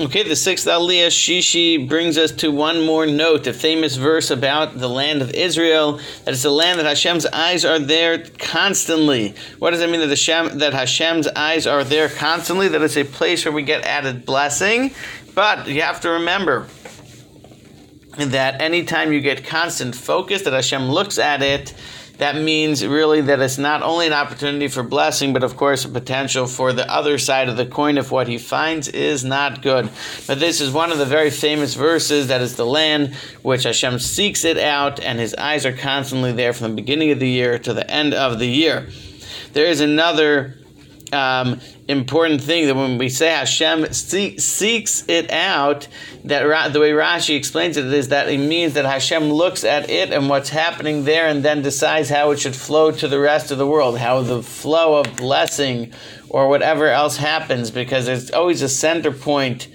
Okay, the sixth Aliyah, Shishi, brings us to one more note, a famous verse about the land of Israel, that it's a land that Hashem's eyes are there constantly. What does it mean that, Hashem, that Hashem's eyes are there constantly? That it's a place where we get added blessing. But you have to remember that anytime you get constant focus, that Hashem looks at it, that means really that it's not only an opportunity for blessing, but of course a potential for the other side of the coin if what he finds is not good. But this is one of the very famous verses that is the land which Hashem seeks it out, and his eyes are constantly there from the beginning of the year to the end of the year. There is another um, important thing that when we say Hashem see, seeks it out, that the way Rashi explains it is that it means that Hashem looks at it and what's happening there and then decides how it should flow to the rest of the world, how the flow of blessing or whatever else happens, because there's always a center point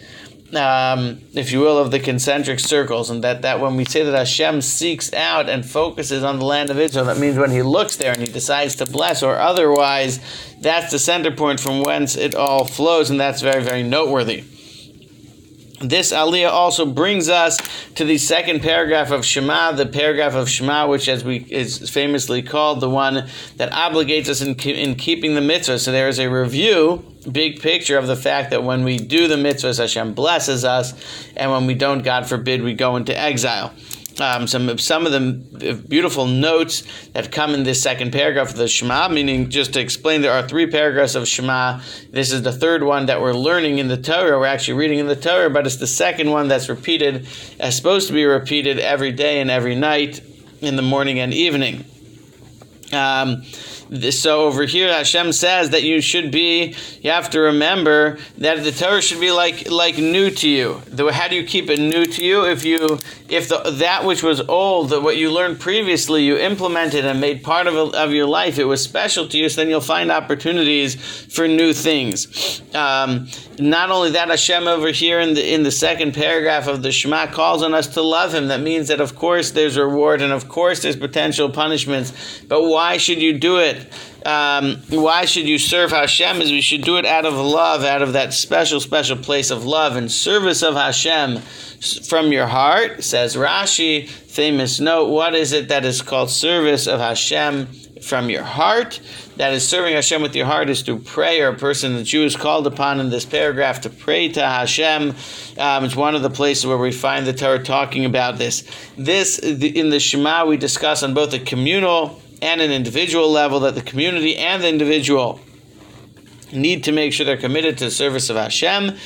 um, if you will, of the concentric circles, and that, that when we say that Hashem seeks out and focuses on the land of Israel, that means when he looks there and he decides to bless, or otherwise, that's the center point from whence it all flows, and that's very, very noteworthy. This aliyah also brings us to the second paragraph of Shema, the paragraph of Shema, which, as we is famously called, the one that obligates us in, in keeping the mitzvah. So there is a review, big picture of the fact that when we do the mitzvahs, Hashem blesses us, and when we don't, God forbid, we go into exile um, some some of the beautiful notes that come in this second paragraph of the Shema. Meaning, just to explain, there are three paragraphs of Shema. This is the third one that we're learning in the Torah. We're actually reading in the Torah, but it's the second one that's repeated, as supposed to be repeated every day and every night, in the morning and evening. Um, so over here, Hashem says that you should be. You have to remember that the Torah should be like like new to you. The, how do you keep it new to you? If you if the that which was old, that what you learned previously, you implemented and made part of of your life, it was special to you. So then you'll find opportunities for new things. Um, not only that, Hashem over here in the in the second paragraph of the Shema calls on us to love Him. That means that of course there's reward and of course there's potential punishments. But why should you do it? Um, why should you serve Hashem? Is we should do it out of love, out of that special, special place of love and service of Hashem from your heart. Says Rashi, famous note. What is it that is called service of Hashem from your heart? That is serving Hashem with your heart is through prayer. A person the Jew is called upon in this paragraph to pray to Hashem. Um, it's one of the places where we find the Torah talking about this. This in the Shema we discuss on both a communal and an individual level that the community and the individual need to make sure they're committed to the service of Hashem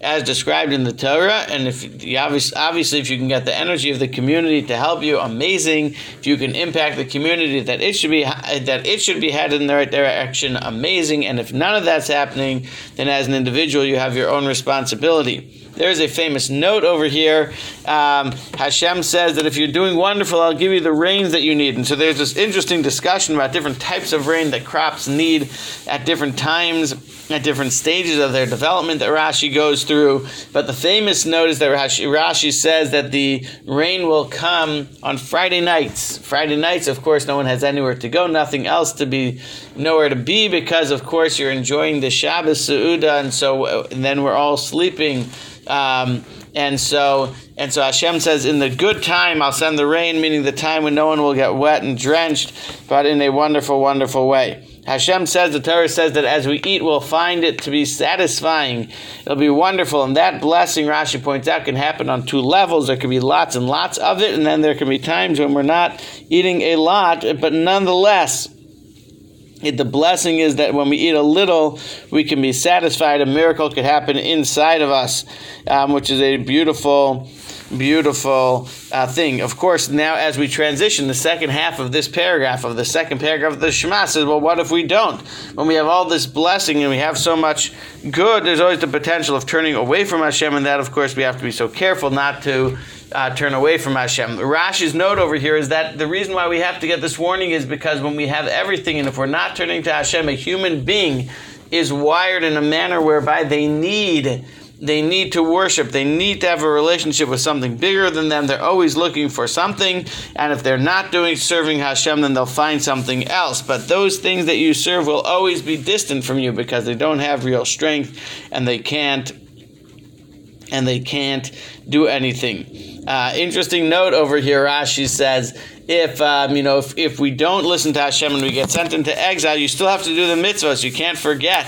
as described in the Torah. And if you obviously, obviously, if you can get the energy of the community to help you, amazing. If you can impact the community that it should be that it should be headed in the right direction, amazing. And if none of that's happening, then as an individual, you have your own responsibility. There's a famous note over here. Um, Hashem says that if you're doing wonderful, I'll give you the rains that you need. And so there's this interesting discussion about different types of rain that crops need at different times at different stages of their development that Rashi goes through. But the famous note is that Rashi, says that the rain will come on Friday nights. Friday nights, of course, no one has anywhere to go, nothing else to be, nowhere to be, because of course you're enjoying the Shabbos Seudah, and so and then we're all sleeping. Um, and so and so Hashem says, in the good time I'll send the rain, meaning the time when no one will get wet and drenched, but in a wonderful, wonderful way. Hashem says, the Torah says that as we eat, we'll find it to be satisfying. It'll be wonderful. And that blessing, Rashi points out, can happen on two levels. There can be lots and lots of it, and then there can be times when we're not eating a lot, but nonetheless, it, the blessing is that when we eat a little, we can be satisfied. A miracle could happen inside of us, um, which is a beautiful beautiful uh, thing. Of course, now as we transition, the second half of this paragraph, of the second paragraph of the Shema says, well, what if we don't? When we have all this blessing and we have so much good, there's always the potential of turning away from Hashem, and that, of course, we have to be so careful not to. Uh, turn away from Hashem. Rashi's note over here is that the reason why we have to get this warning is because when we have everything, and if we're not turning to Hashem, a human being is wired in a manner whereby they need they need to worship. They need to have a relationship with something bigger than them. They're always looking for something. And if they're not doing serving Hashem, then they'll find something else. But those things that you serve will always be distant from you because they don't have real strength and they can't and they can't do anything. Uh, interesting note over here, Rashi says, if um, you know, if, if we don't listen to Hashem and we get sent into exile, you still have to do the mitzvahs. You can't forget.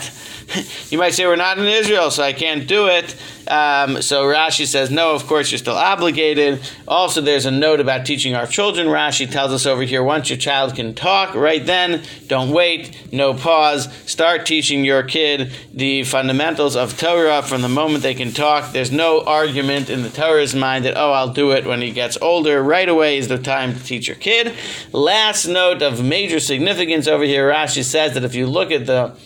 you might say we're not in Israel, so I can't do it. Um, so Rashi says, no, of course you're still obligated. Also, there's a note about teaching our children. Rashi tells us over here, once your child can talk, right then, don't wait, no pause. Start teaching your kid the fundamentals of Torah from the moment they can talk. There's no argument in the Torah's mind that, oh, I'll do it when he gets older. Right away is the time to teach your kid. Last note of major significance over here, Rashi says that if you look at the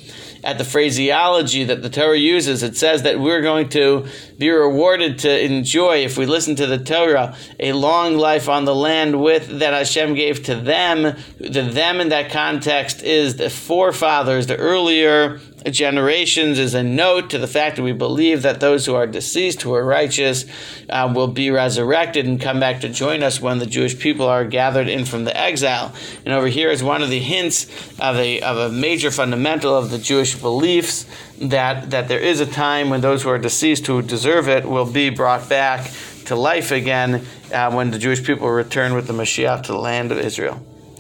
at the phraseology that the Torah uses, it says that we're going to be rewarded to enjoy, if we listen to the Torah, a long life on the land with that Hashem gave to them. The them in that context is the forefathers, the earlier generations is a note to the fact that we believe that those who are deceased, who are righteous, uh, will be resurrected and come back to join us when the Jewish people are gathered in from the exile. And over here is one of the hints of a, of a major fundamental of the Jewish beliefs that, that there is a time when those who are deceased who deserve it will be brought back to life again uh, when the Jewish people return with the Mashiach to the land of Israel.